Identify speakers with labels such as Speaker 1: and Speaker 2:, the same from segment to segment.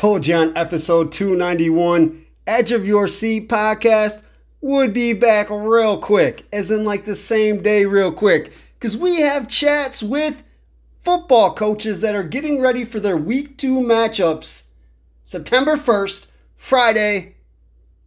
Speaker 1: told you on episode 291, Edge of Your Seat podcast would be back real quick, as in like the same day, real quick, because we have chats with football coaches that are getting ready for their week two matchups September 1st, Friday,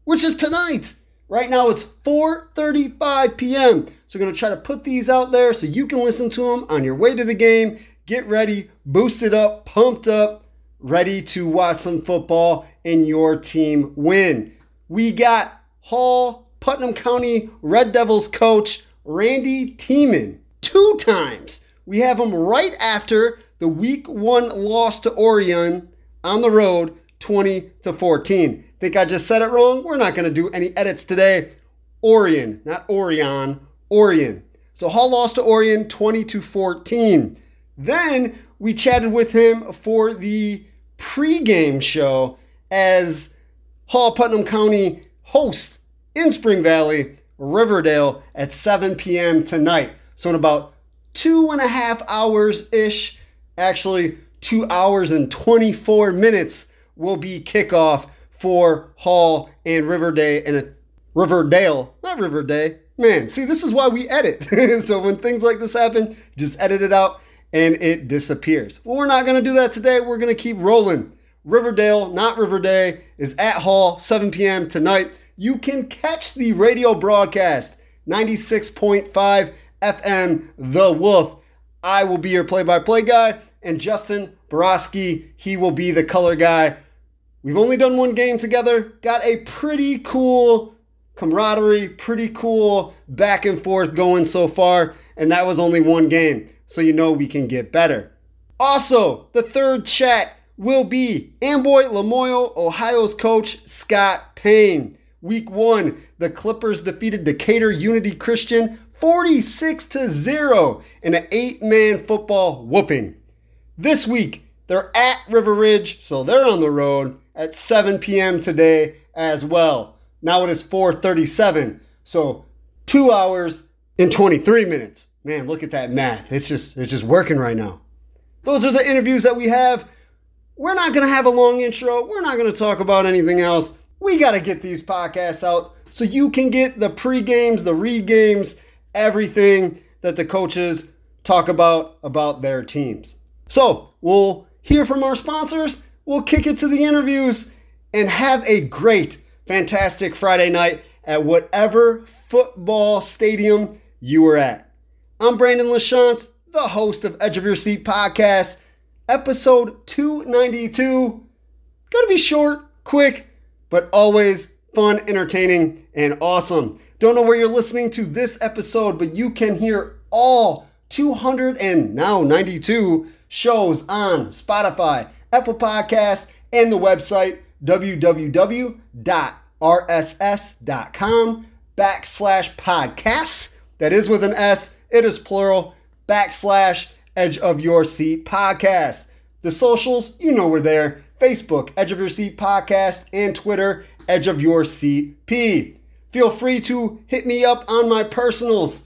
Speaker 1: which is tonight. Right now it's 4:35 p.m. So we're going to try to put these out there so you can listen to them on your way to the game. Get ready, boosted up, pumped up, ready to watch some football and your team win. We got Hall Putnam County Red Devils coach Randy Tieman two times. We have him right after the week 1 loss to Orion on the road 20 to 14. Think I just said it wrong? We're not going to do any edits today. Orion, not Orion, Orion. So Hall lost to Orion 20 to 14. Then we chatted with him for the pregame show as Hall Putnam County hosts in Spring Valley, Riverdale at 7 p.m. tonight. So in about two and a half hours ish, actually two hours and 24 minutes will be kickoff for Hall and Riverdale and a Riverdale, not Riverdale. Man, see, this is why we edit. so when things like this happen, just edit it out and it disappears. Well, we're not going to do that today. We're going to keep rolling. Riverdale, not Riverdale, is at Hall, 7 p.m. tonight. You can catch the radio broadcast, 96.5 FM, The Wolf. I will be your play by play guy, and Justin Borowski, he will be the color guy. We've only done one game together, got a pretty cool camaraderie, pretty cool back and forth going so far, and that was only one game, so you know we can get better. Also, the third chat will be Amboy Lamoille, Ohio's coach Scott Payne. Week one, the Clippers defeated Decatur Unity Christian 46 to 0 in an eight man football whooping. This week, they're at River Ridge, so they're on the road at 7 p.m. today as well. Now it is 4:37, so two hours and 23 minutes. Man, look at that math. It's just it's just working right now. Those are the interviews that we have. We're not gonna have a long intro. We're not gonna talk about anything else. We gotta get these podcasts out so you can get the pre games, the re games, everything that the coaches talk about about their teams. So we'll hear from our sponsors. We'll kick it to the interviews and have a great fantastic Friday night at whatever football stadium you were at. I'm Brandon LaChance, the host of Edge of Your Seat podcast, episode 292. Gonna be short, quick, but always fun, entertaining, and awesome. Don't know where you're listening to this episode, but you can hear all 200 and now 92 shows on Spotify, Apple Podcast, and the website www.rss.com backslash podcasts. That is with an S. It is plural. Backslash Edge of Your Seat podcast. The socials, you know we're there. Facebook, Edge of Your Seat podcast, and Twitter, Edge of Your Seat P. Feel free to hit me up on my personals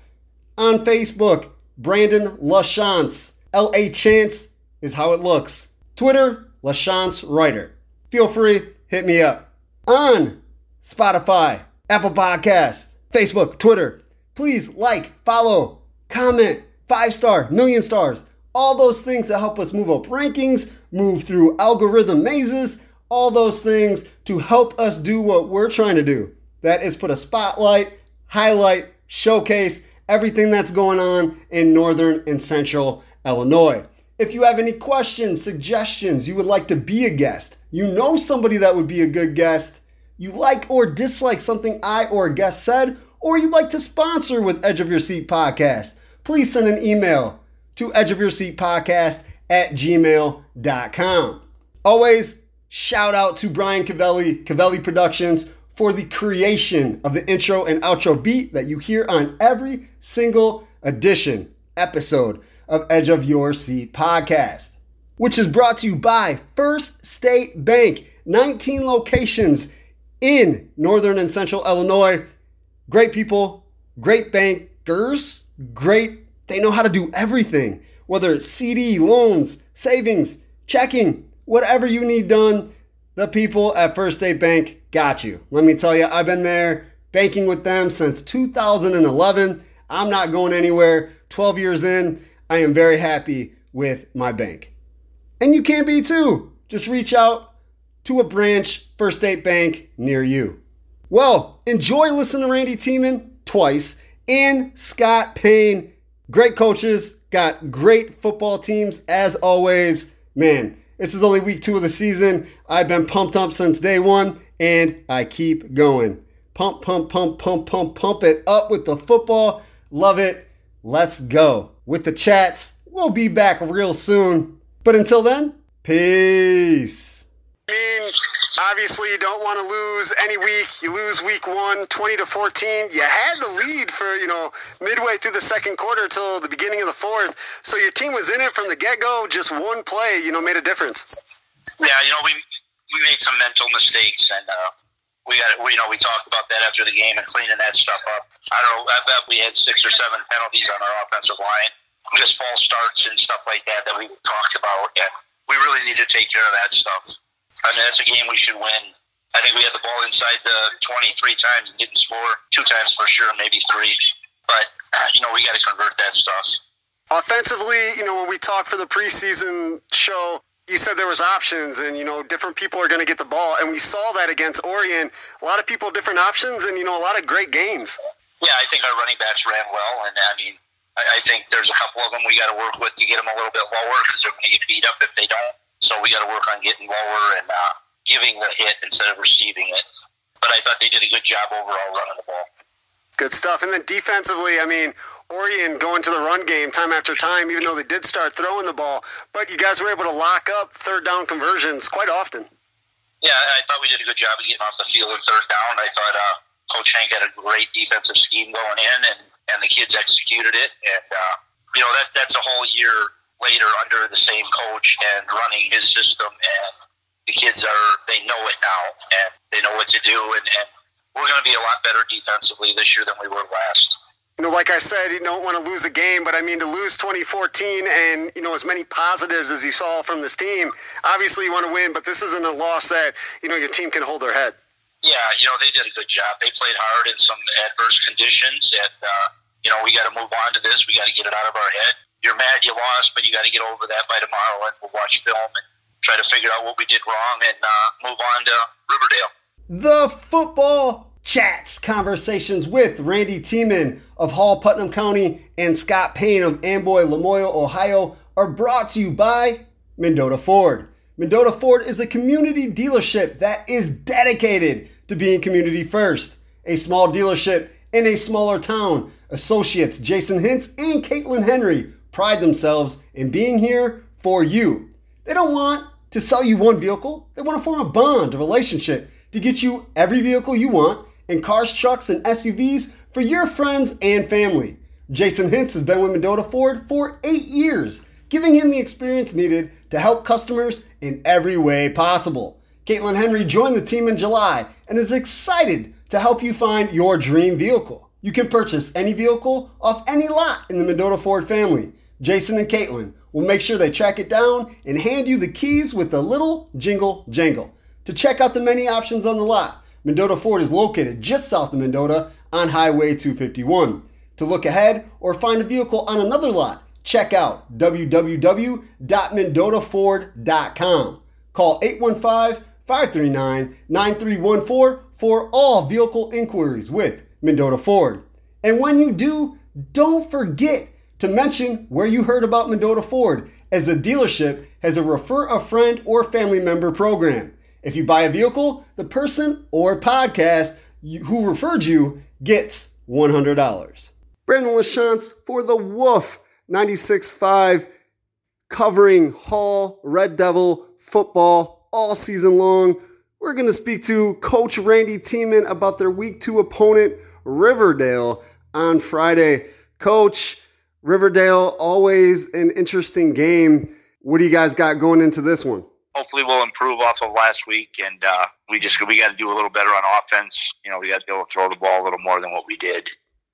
Speaker 1: on Facebook, Brandon LaChance. L A Chance is how it looks. Twitter, LaChance Writer. Feel free, hit me up. On Spotify, Apple Podcast, Facebook, Twitter. Please like, follow, comment, five star, million stars, all those things that help us move up rankings, move through algorithm mazes, all those things to help us do what we're trying to do. That is put a spotlight, highlight, showcase everything that's going on in northern and central Illinois. If you have any questions, suggestions, you would like to be a guest, you know somebody that would be a good guest, you like or dislike something I or a guest said, or you'd like to sponsor with Edge of Your Seat podcast, please send an email to Edge of Your Seat podcast at gmail.com. Always shout out to Brian Cavelli, Cavelli Productions, for the creation of the intro and outro beat that you hear on every single edition, episode of Edge of Your Seat podcast, which is brought to you by First State Bank, 19 locations in northern and central Illinois. Great people, great bankers, great, they know how to do everything, whether it's CD, loans, savings, checking, whatever you need done, the people at First State Bank got you. Let me tell you, I've been there banking with them since 2011. I'm not going anywhere. 12 years in, I am very happy with my bank. And you can be too. Just reach out to a branch First State Bank near you. Well, enjoy listening to Randy Tieman twice and Scott Payne. Great coaches, got great football teams as always. Man, this is only week two of the season. I've been pumped up since day one, and I keep going. Pump, pump, pump, pump, pump, pump it up with the football. Love it. Let's go. With the chats, we'll be back real soon. But until then, peace. Mean, obviously, you don't want to lose any week. You lose week one, 20 to 14. You had the lead for, you know, midway through the second quarter till the beginning of the fourth. So your team was in it from the get go. Just one play, you know, made a difference.
Speaker 2: Yeah, you know, we, we made some mental mistakes and, uh, we got, we, you know, we talked about that after the game and cleaning that stuff up. I don't know. I bet we had six or seven penalties on our offensive line, just false starts and stuff like that that we talked about, and we really need to take care of that stuff. I mean, that's a game we should win. I think we had the ball inside the 23 times and didn't score. Two times for sure, maybe three. But, uh, you know, we got to convert that stuff.
Speaker 1: Offensively, you know, when we talked for the preseason show, you said there was options and, you know, different people are going to get the ball. And we saw that against Orion. A lot of people, different options, and, you know, a lot of great gains.
Speaker 2: Yeah, I think our running backs ran well. And, I mean, I think there's a couple of them we got to work with to get them a little bit lower because they're going to get beat up if they don't. So we got to work on getting lower and uh, giving the hit instead of receiving it. But I thought they did a good job overall running the ball.
Speaker 1: Good stuff. And then defensively, I mean, Orion going to the run game time after time, even though they did start throwing the ball. But you guys were able to lock up third down conversions quite often.
Speaker 2: Yeah, I thought we did a good job of getting off the field in third down. I thought uh, Coach Hank had a great defensive scheme going in, and, and the kids executed it. And, uh, you know, that that's a whole year later under the same coach and running his system and the kids are they know it now and they know what to do and, and we're going to be a lot better defensively this year than we were last
Speaker 1: you know, like I said, you don't want to lose a game, but I mean, to lose 2014 and, you know, as many positives as you saw from this team, obviously you want to win, but this isn't a loss that, you know, your team can hold their head.
Speaker 2: Yeah, you know, they did a good job. They played hard in some adverse conditions, and, uh, you know, we got to move on to this. We got to get it out of our head you're mad you lost, but you got to get over that by tomorrow, and we'll watch film and try to figure out what we did wrong and uh, move on to Riverdale.
Speaker 1: The football chats conversations with Randy Tieman of Hall Putnam County and Scott Payne of Amboy Lamoille, Ohio, are brought to you by Mendota Ford. Mendota Ford is a community dealership that is dedicated to being community first. A small dealership in a smaller town. Associates Jason Hintz and Caitlin Henry pride themselves in being here for you. They don't want to sell you one vehicle, they want to form a bond, a relationship to get you every vehicle you want and cars, trucks, and SUVs for your friends and family. Jason Hintz has been with Mendota Ford for eight years, giving him the experience needed to help customers in every way possible. Caitlin Henry joined the team in July and is excited to help you find your dream vehicle. You can purchase any vehicle off any lot in the Mendota Ford family. Jason and Caitlin will make sure they track it down and hand you the keys with a little jingle jangle. To check out the many options on the lot, Mendota Ford is located just south of Mendota on Highway 251. To look ahead or find a vehicle on another lot, check out www.mendotaford.com. Call 815 539 9314 for all vehicle inquiries with Mendota Ford. And when you do, don't forget to mention where you heard about Mendota Ford, as the dealership has a refer a friend or family member program. If you buy a vehicle, the person or podcast who referred you gets $100. Brandon LaChance for the Wolf 96.5 covering Hall Red Devil football all season long. We're going to speak to Coach Randy Tieman about their week two opponent, Riverdale, on Friday. Coach, Riverdale, always an interesting game. What do you guys got going into this one?
Speaker 2: Hopefully, we'll improve off of last week, and uh, we just we got to do a little better on offense. You know, we got to be able to throw the ball a little more than what we did.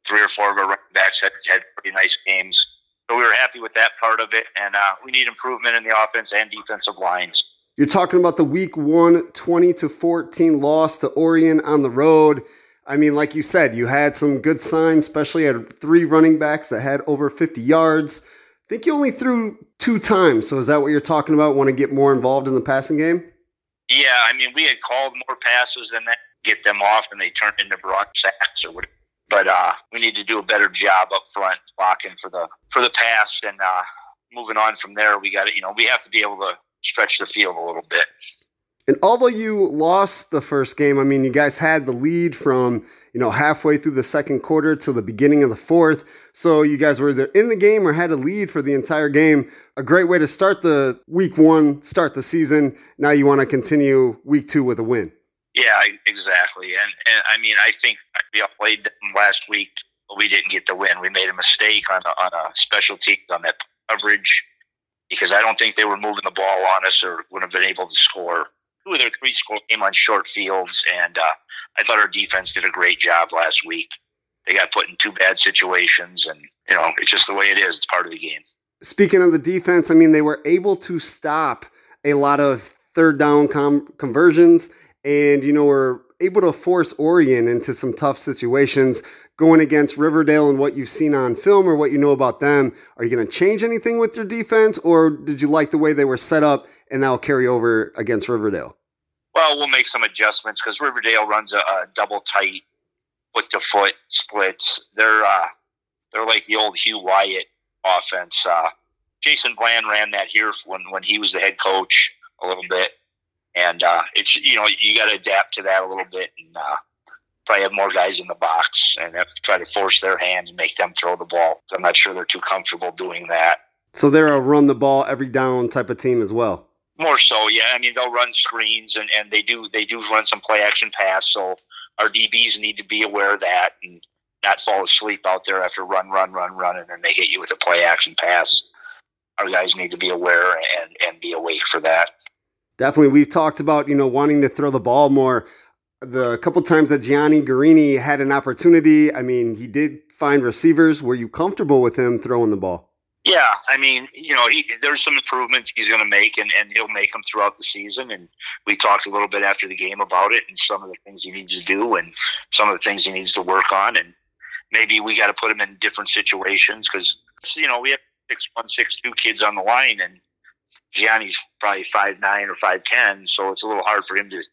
Speaker 2: Three or four of our running backs had, had pretty nice games, so we were happy with that part of it. And uh, we need improvement in the offense and defensive lines.
Speaker 1: You're talking about the week one 20 to 14 loss to Orion on the road. I mean, like you said, you had some good signs, especially at three running backs that had over 50 yards. I think you only threw two times. So is that what you're talking about? Want to get more involved in the passing game?
Speaker 2: Yeah, I mean, we had called more passes than that, get them off, and they turned into broad sacks or whatever. But uh, we need to do a better job up front blocking for the for the pass, and uh, moving on from there, we got to you know we have to be able to stretch the field a little bit.
Speaker 1: And although you lost the first game, I mean, you guys had the lead from, you know, halfway through the second quarter to the beginning of the fourth. So you guys were either in the game or had a lead for the entire game. A great way to start the week one, start the season. Now you want to continue week two with a win.
Speaker 2: Yeah, exactly. And, and I mean, I think we played them last week, but we didn't get the win. We made a mistake on a, on a special team on that coverage because I don't think they were moving the ball on us or would have been able to score two of their three score game on short fields, and uh, I thought our defense did a great job last week. They got put in two bad situations, and you know it's just the way it is. It's part of the game.
Speaker 1: Speaking of the defense, I mean they were able to stop a lot of third down com- conversions, and you know were able to force Orion into some tough situations going against Riverdale and what you've seen on film or what you know about them. Are you going to change anything with your defense, or did you like the way they were set up and that'll carry over against Riverdale?
Speaker 2: Well, we'll make some adjustments because Riverdale runs a, a, double tight foot to foot splits. They're uh, they're like the old Hugh Wyatt offense. Uh, Jason Bland ran that here when when he was the head coach a little bit, and uh, it's you know you got to adapt to that a little bit and uh, probably have more guys in the box and have to try to force their hand and make them throw the ball. I'm not sure they're too comfortable doing that.
Speaker 1: So they're a run the ball every down type of team as well.
Speaker 2: More so, yeah. I mean, they'll run screens and, and they do they do run some play action pass. So our DBs need to be aware of that and not fall asleep out there after run, run, run, run, and then they hit you with a play action pass. Our guys need to be aware and and be awake for that.
Speaker 1: Definitely, we've talked about you know wanting to throw the ball more. The couple times that Gianni Guarini had an opportunity, I mean, he did find receivers. Were you comfortable with him throwing the ball?
Speaker 2: Yeah, I mean, you know, he, there's some improvements he's going to make, and, and he'll make them throughout the season. And we talked a little bit after the game about it, and some of the things he needs to do, and some of the things he needs to work on. And maybe we got to put him in different situations because you know we have six one, six two kids on the line, and Gianni's probably five nine or five ten, so it's a little hard for him to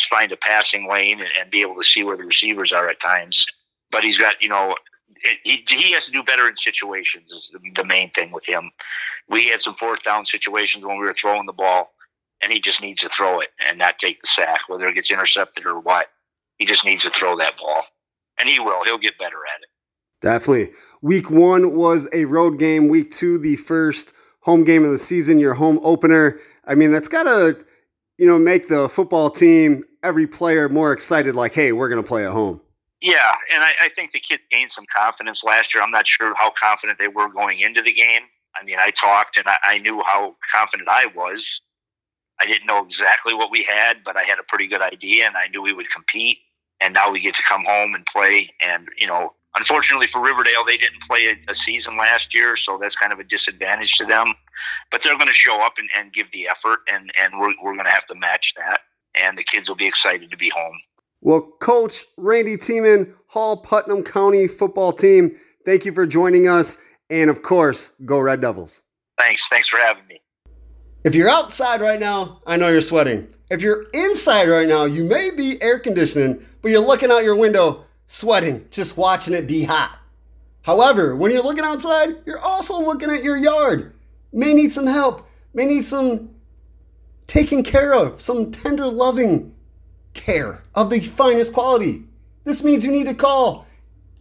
Speaker 2: find a passing lane and, and be able to see where the receivers are at times. But he's got you know he, he has to do better in situations is the, the main thing with him. We had some fourth down situations when we were throwing the ball, and he just needs to throw it and not take the sack, whether it gets intercepted or what. He just needs to throw that ball, and he will. He'll get better at it.
Speaker 1: Definitely. Week one was a road game. Week two, the first home game of the season, your home opener. I mean, that's got to, you know, make the football team, every player more excited. Like, hey, we're going to play at home.
Speaker 2: Yeah, and I, I think the kids gained some confidence last year. I'm not sure how confident they were going into the game. I mean, I talked and I, I knew how confident I was. I didn't know exactly what we had, but I had a pretty good idea, and I knew we would compete. And now we get to come home and play. And you know, unfortunately for Riverdale, they didn't play a, a season last year, so that's kind of a disadvantage to them. But they're going to show up and, and give the effort, and and we're we're going to have to match that. And the kids will be excited to be home.
Speaker 1: Well, Coach Randy Tieman, Hall Putnam County football team, thank you for joining us. And of course, go Red Devils.
Speaker 2: Thanks. Thanks for having me.
Speaker 1: If you're outside right now, I know you're sweating. If you're inside right now, you may be air conditioning, but you're looking out your window, sweating, just watching it be hot. However, when you're looking outside, you're also looking at your yard. May need some help, may need some taking care of, some tender loving care of the finest quality. This means you need to call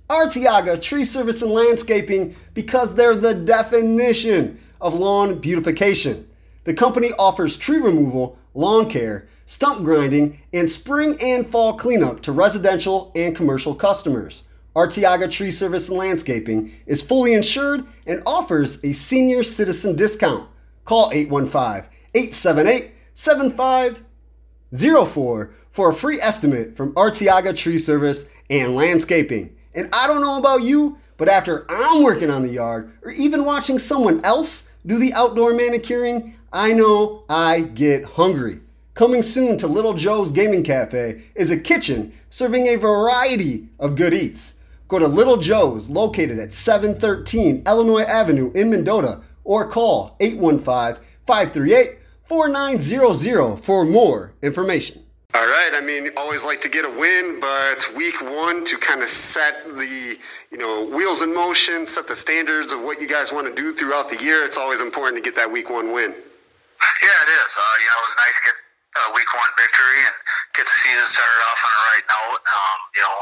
Speaker 1: Artiaga Tree Service and Landscaping because they're the definition of lawn beautification. The company offers tree removal, lawn care, stump grinding, and spring and fall cleanup to residential and commercial customers. Artiaga Tree Service and Landscaping is fully insured and offers a senior citizen discount. Call 815 878 7504 for a free estimate from Artiaga Tree Service and Landscaping. And I don't know about you, but after I'm working on the yard or even watching someone else do the outdoor manicuring, I know I get hungry. Coming soon to Little Joe's Gaming Cafe is a kitchen serving a variety of good eats. Go to Little Joe's, located at 713 Illinois Avenue in Mendota, or call 815 538 4900 for more information. All right. I mean, always like to get a win, but week one to kind of set the, you know, wheels in motion, set the standards of what you guys want to do throughout the year. It's always important to get that week one win.
Speaker 3: Yeah, it is. Uh, you know, it was nice to get a week one victory and get the season started off on the right note. Um, you know,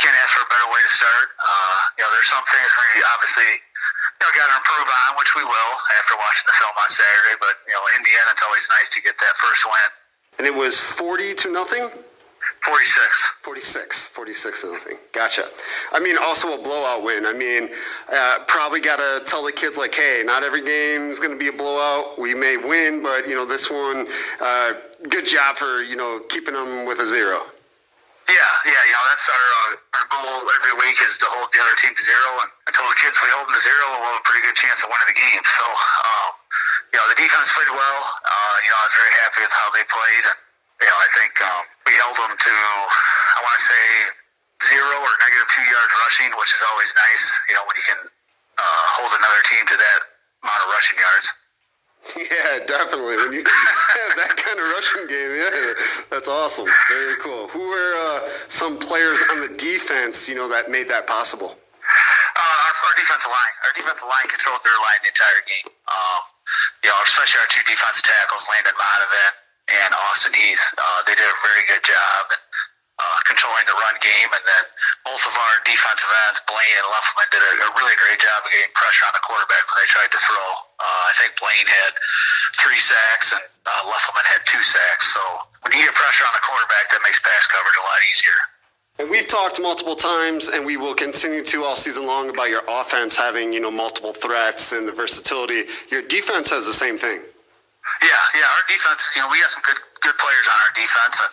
Speaker 3: can't ask for a better way to start. Uh, you know, there's some things we obviously you know got to improve on, which we will after watching the film on Saturday. But you know, in the end, it's always nice to get that first win.
Speaker 1: And it was forty to nothing.
Speaker 3: 46.
Speaker 1: 46. 46 to nothing. Gotcha. I mean, also a blowout win. I mean, uh, probably got to tell the kids, like, hey, not every game is going to be a blowout. We may win, but, you know, this one, uh, good job for, you know, keeping them with a zero.
Speaker 3: Yeah, yeah, you know, that's our, uh, our goal every week is to hold the other team to zero. And I told the kids we hold them to zero, we'll have a pretty good chance of winning the game. So, um, you know, the defense played well. Uh, you know, I was very happy with how they played. And, you know, I think um, we held them to, I want to say, zero or negative two yards rushing, which is always nice, you know, when you can uh, hold another team to that amount of rushing yards.
Speaker 1: Yeah, definitely. When you have that kind of rushing game, yeah, that's awesome. Very cool. Who were uh, some players on the defense, you know, that made that possible?
Speaker 3: Uh, our, our defensive line. Our defensive line controlled their line the entire game. Um, you know, especially our two defensive tackles, Landon Monovan and Austin Heath. Uh, they did a very good job uh, controlling the run game, and then both of our defensive ends, Blaine and Leffelman, did a, a really great job of getting pressure on the quarterback when they tried to throw. Uh, I think Blaine had three sacks and uh, Leffelman had two sacks. So when you get pressure on the quarterback, that makes pass coverage a lot easier.
Speaker 1: And we've talked multiple times, and we will continue to all season long about your offense having, you know, multiple threats and the versatility. Your defense has the same thing.
Speaker 3: Yeah, yeah. Our defense, you know, we got some good good players on our defense, and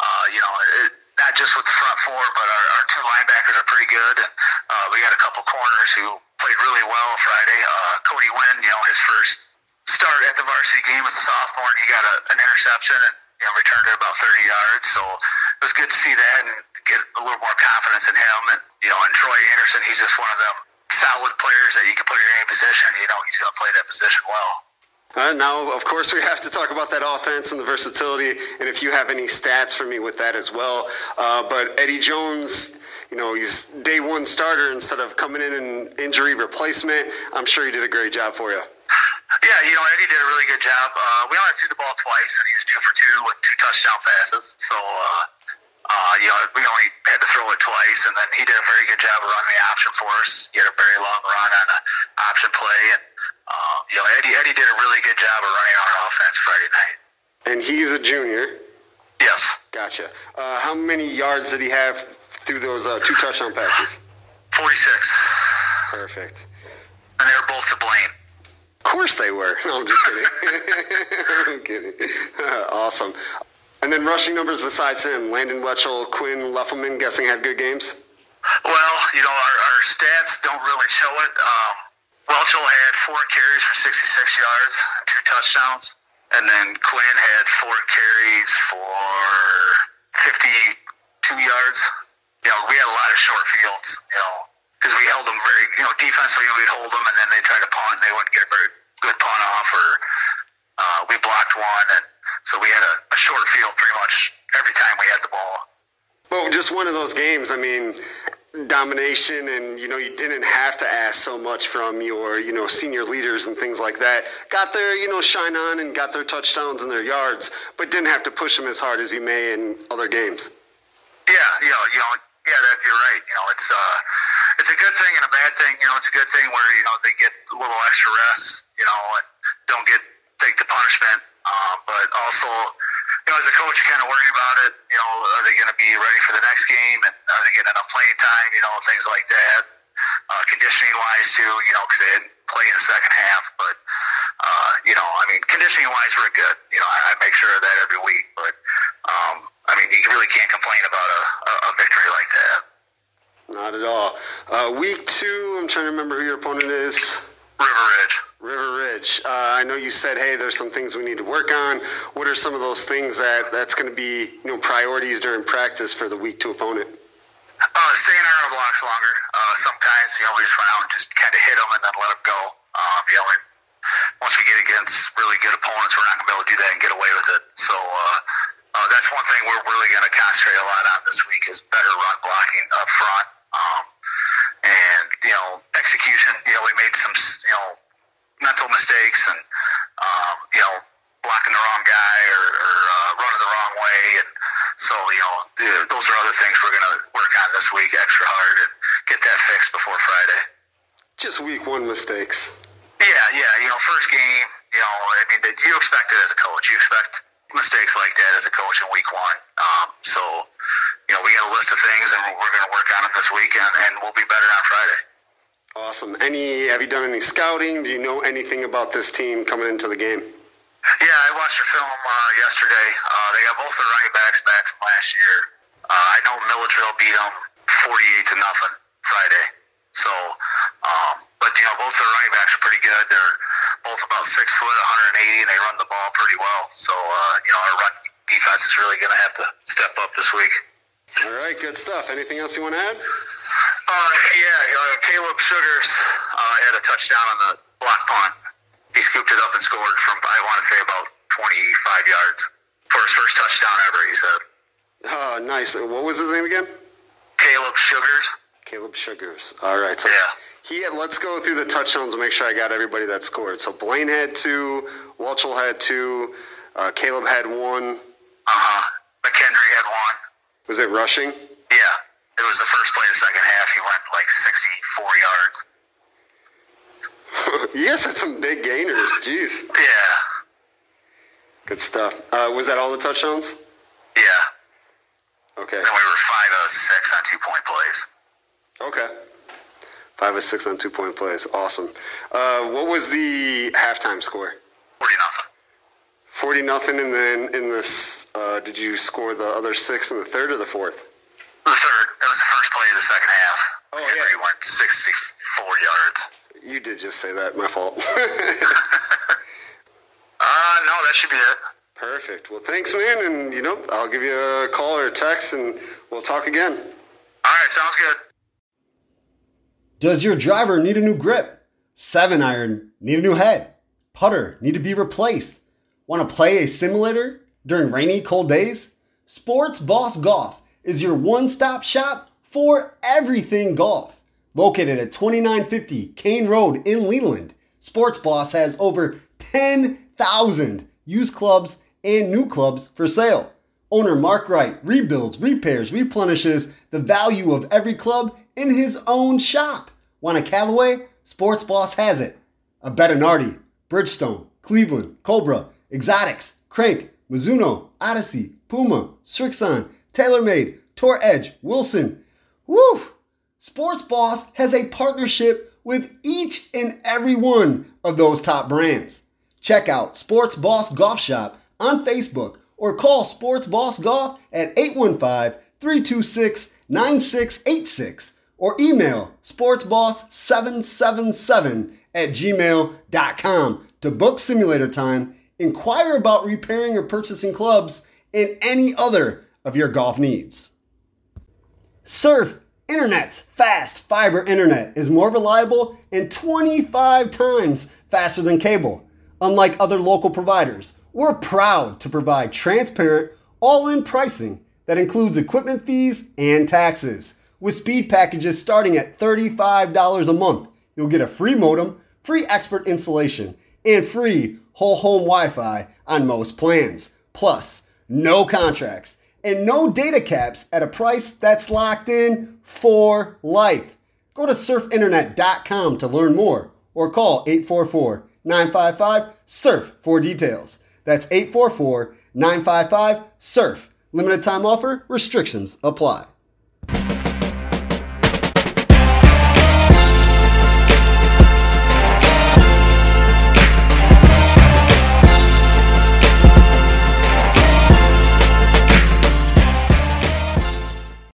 Speaker 3: uh, you know, it, not just with the front four, but our, our two linebackers are pretty good, uh, we got a couple corners who played really well Friday. Uh, Cody Wynn, you know, his first start at the varsity game as a sophomore, and he got a, an interception and you know returned it about 30 yards. So it was good to see that and get a little more confidence in him. And you know, and Troy Anderson, he's just one of them solid players that you can put in any position. You know, he's going to play that position well.
Speaker 1: Uh, now, of course, we have to talk about that offense and the versatility, and if you have any stats for me with that as well. Uh, but Eddie Jones, you know, he's day one starter instead of coming in and injury replacement. I'm sure he did a great job for you.
Speaker 3: Yeah, you know, Eddie did a really good job. Uh, we only threw the ball twice, and he was two for two with two touchdown passes. So, uh, uh, you know, we only had to throw it twice, and then he did a very good job of running the option for us. He had a very long run on an option play, and uh, you know, Eddie Eddie did a really good job of running our offense Friday night.
Speaker 1: And he's a junior.
Speaker 3: Yes.
Speaker 1: Gotcha. Uh, how many yards did he have through those uh, two touchdown passes?
Speaker 3: Forty-six.
Speaker 1: Perfect.
Speaker 3: And they were both to blame.
Speaker 1: Of course they were. No, I'm just kidding. I'm kidding. awesome. And then rushing numbers besides him, Landon Wetchell, Quinn Leffelman, guessing had good games?
Speaker 3: Well, you know, our, our stats don't really show it. Um, Welchel had four carries for 66 yards, two touchdowns. And then Quinn had four carries for 52 yards. You know, we had a lot of short fields, you know, because we held them very, you know, defensively we'd hold them and then they tried to punt and they wouldn't get a very good punt off or uh, we blocked one. And so we had a, a short field pretty much every time we had the ball.
Speaker 1: Well, just one of those games. I mean, domination and you know you didn't have to ask so much from your you know senior leaders and things like that. Got their you know shine on and got their touchdowns and their yards but didn't have to push them as hard as you may in other games.
Speaker 3: Yeah you know you know yeah that you're right. You know it's uh it's a good thing and a bad thing. You know it's a good thing where you know they get a little extra rest you know and don't get take the punishment. Um, but also you know, as a coach, you kind of worry about it. You know, are they going to be ready for the next game, and are they getting enough playing time? You know, things like that. Uh, conditioning wise too, you know, because they didn't play in the second half. But uh, you know, I mean, conditioning wise, we're good. You know, I, I make sure of that every week. But um, I mean, you really can't complain about a, a, a victory like that.
Speaker 1: Not at all. Uh, week two, I'm trying to remember who your opponent is.
Speaker 3: River Ridge.
Speaker 1: River Ridge. Uh, I know you said, hey, there's some things we need to work on. What are some of those things that that's going to be, you know, priorities during practice for the week two opponent?
Speaker 3: Uh, staying on our blocks longer. Uh, sometimes, you know, we just run out and just kind of hit them and then let them go. Um, you know, once we get against really good opponents, we're not going to be able to do that and get away with it. So uh, uh, that's one thing we're really going to concentrate a lot on this week is better run blocking up front. Um, and, you know, execution. You know, we made some, you know, mental mistakes and, um, you know, blocking the wrong guy or, or uh, running the wrong way. And so, you know, those are other things we're going to work on this week extra hard and get that fixed before Friday.
Speaker 1: Just week one mistakes.
Speaker 3: Yeah, yeah. You know, first game, you know, I mean, you expect it as a coach. You expect mistakes like that as a coach in week one. Um, so, you know, we got a list of things and we're going to work on them this week and, and we'll be better on Friday.
Speaker 1: Awesome. Any? Have you done any scouting? Do you know anything about this team coming into the game?
Speaker 3: Yeah, I watched their film uh, yesterday. Uh, they got both the running backs back from last year. Uh, I know Milledgeville beat them 48 to nothing Friday. So, um, but you know, both their running backs are pretty good. They're both about six foot, 180, and they run the ball pretty well. So, uh, you know, our run defense is really going to have to step up this week.
Speaker 1: All right, good stuff. Anything else you want to add?
Speaker 3: Uh, yeah, uh, Caleb Sugars uh, had a touchdown on the block punt. He scooped it up and scored from, I want to say, about 25 yards for his first touchdown ever, he said.
Speaker 1: Oh, nice. What was his name again?
Speaker 3: Caleb Sugars.
Speaker 1: Caleb Sugars. All right. So
Speaker 3: yeah.
Speaker 1: He had, let's go through the touchdowns and make sure I got everybody that scored. So Blaine had two, Walchel had two, uh, Caleb had one.
Speaker 3: Uh huh. McKendry had one.
Speaker 1: Was it rushing?
Speaker 3: Yeah. It was the first play of the second half. He went like 64
Speaker 1: yards. yes, that's some big gainers. Jeez.
Speaker 3: Yeah.
Speaker 1: Good stuff. Uh, was that all the touchdowns?
Speaker 3: Yeah.
Speaker 1: Okay.
Speaker 3: Then we were five of six on two point plays.
Speaker 1: Okay. Five of six on two point plays. Awesome. Uh, what was the halftime score?
Speaker 3: Forty nothing.
Speaker 1: Forty nothing, and then in this, uh, did you score the other six in the third or the fourth?
Speaker 3: The third. It was the first play of the second half.
Speaker 1: Oh
Speaker 3: Henry
Speaker 1: yeah.
Speaker 3: went sixty-four yards.
Speaker 1: You did just say that. My fault.
Speaker 3: Uh, no, that should be it.
Speaker 1: Perfect. Well, thanks, man. And, you know, I'll give you a call or a text and we'll talk again.
Speaker 3: All right, sounds good.
Speaker 1: Does your driver need a new grip? Seven iron need a new head? Putter need to be replaced? Want to play a simulator during rainy, cold days? Sports Boss Golf is your one stop shop for everything golf. Located at 2950 Kane Road in Leland, Sports Boss has over 10,000 used clubs and new clubs for sale. Owner Mark Wright rebuilds, repairs, replenishes the value of every club in his own shop. Want a Callaway? Sports Boss has it. A Bettinardi, Bridgestone, Cleveland, Cobra, Exotics, Crank, Mizuno, Odyssey, Puma, Srixon, TaylorMade, Tour Edge, Wilson. Woo! Sports Boss has a partnership with each and every one of those top brands. Check out Sports Boss Golf Shop on Facebook or call Sports Boss Golf at 815 326 9686 or email sportsboss777 at gmail.com to book simulator time, inquire about repairing or purchasing clubs, and any other of your golf needs. Surf Internet's fast fiber internet is more reliable and 25 times faster than cable. Unlike other local providers, we're proud to provide transparent, all in pricing that includes equipment fees and taxes. With speed packages starting at $35 a month, you'll get a free modem, free expert installation, and free whole home Wi Fi on most plans. Plus, no contracts and no data caps at a price that's locked in for life. Go to surfinternet.com to learn more or call 844 955 SURF for details. That's 844 955 SURF. Limited time offer, restrictions apply.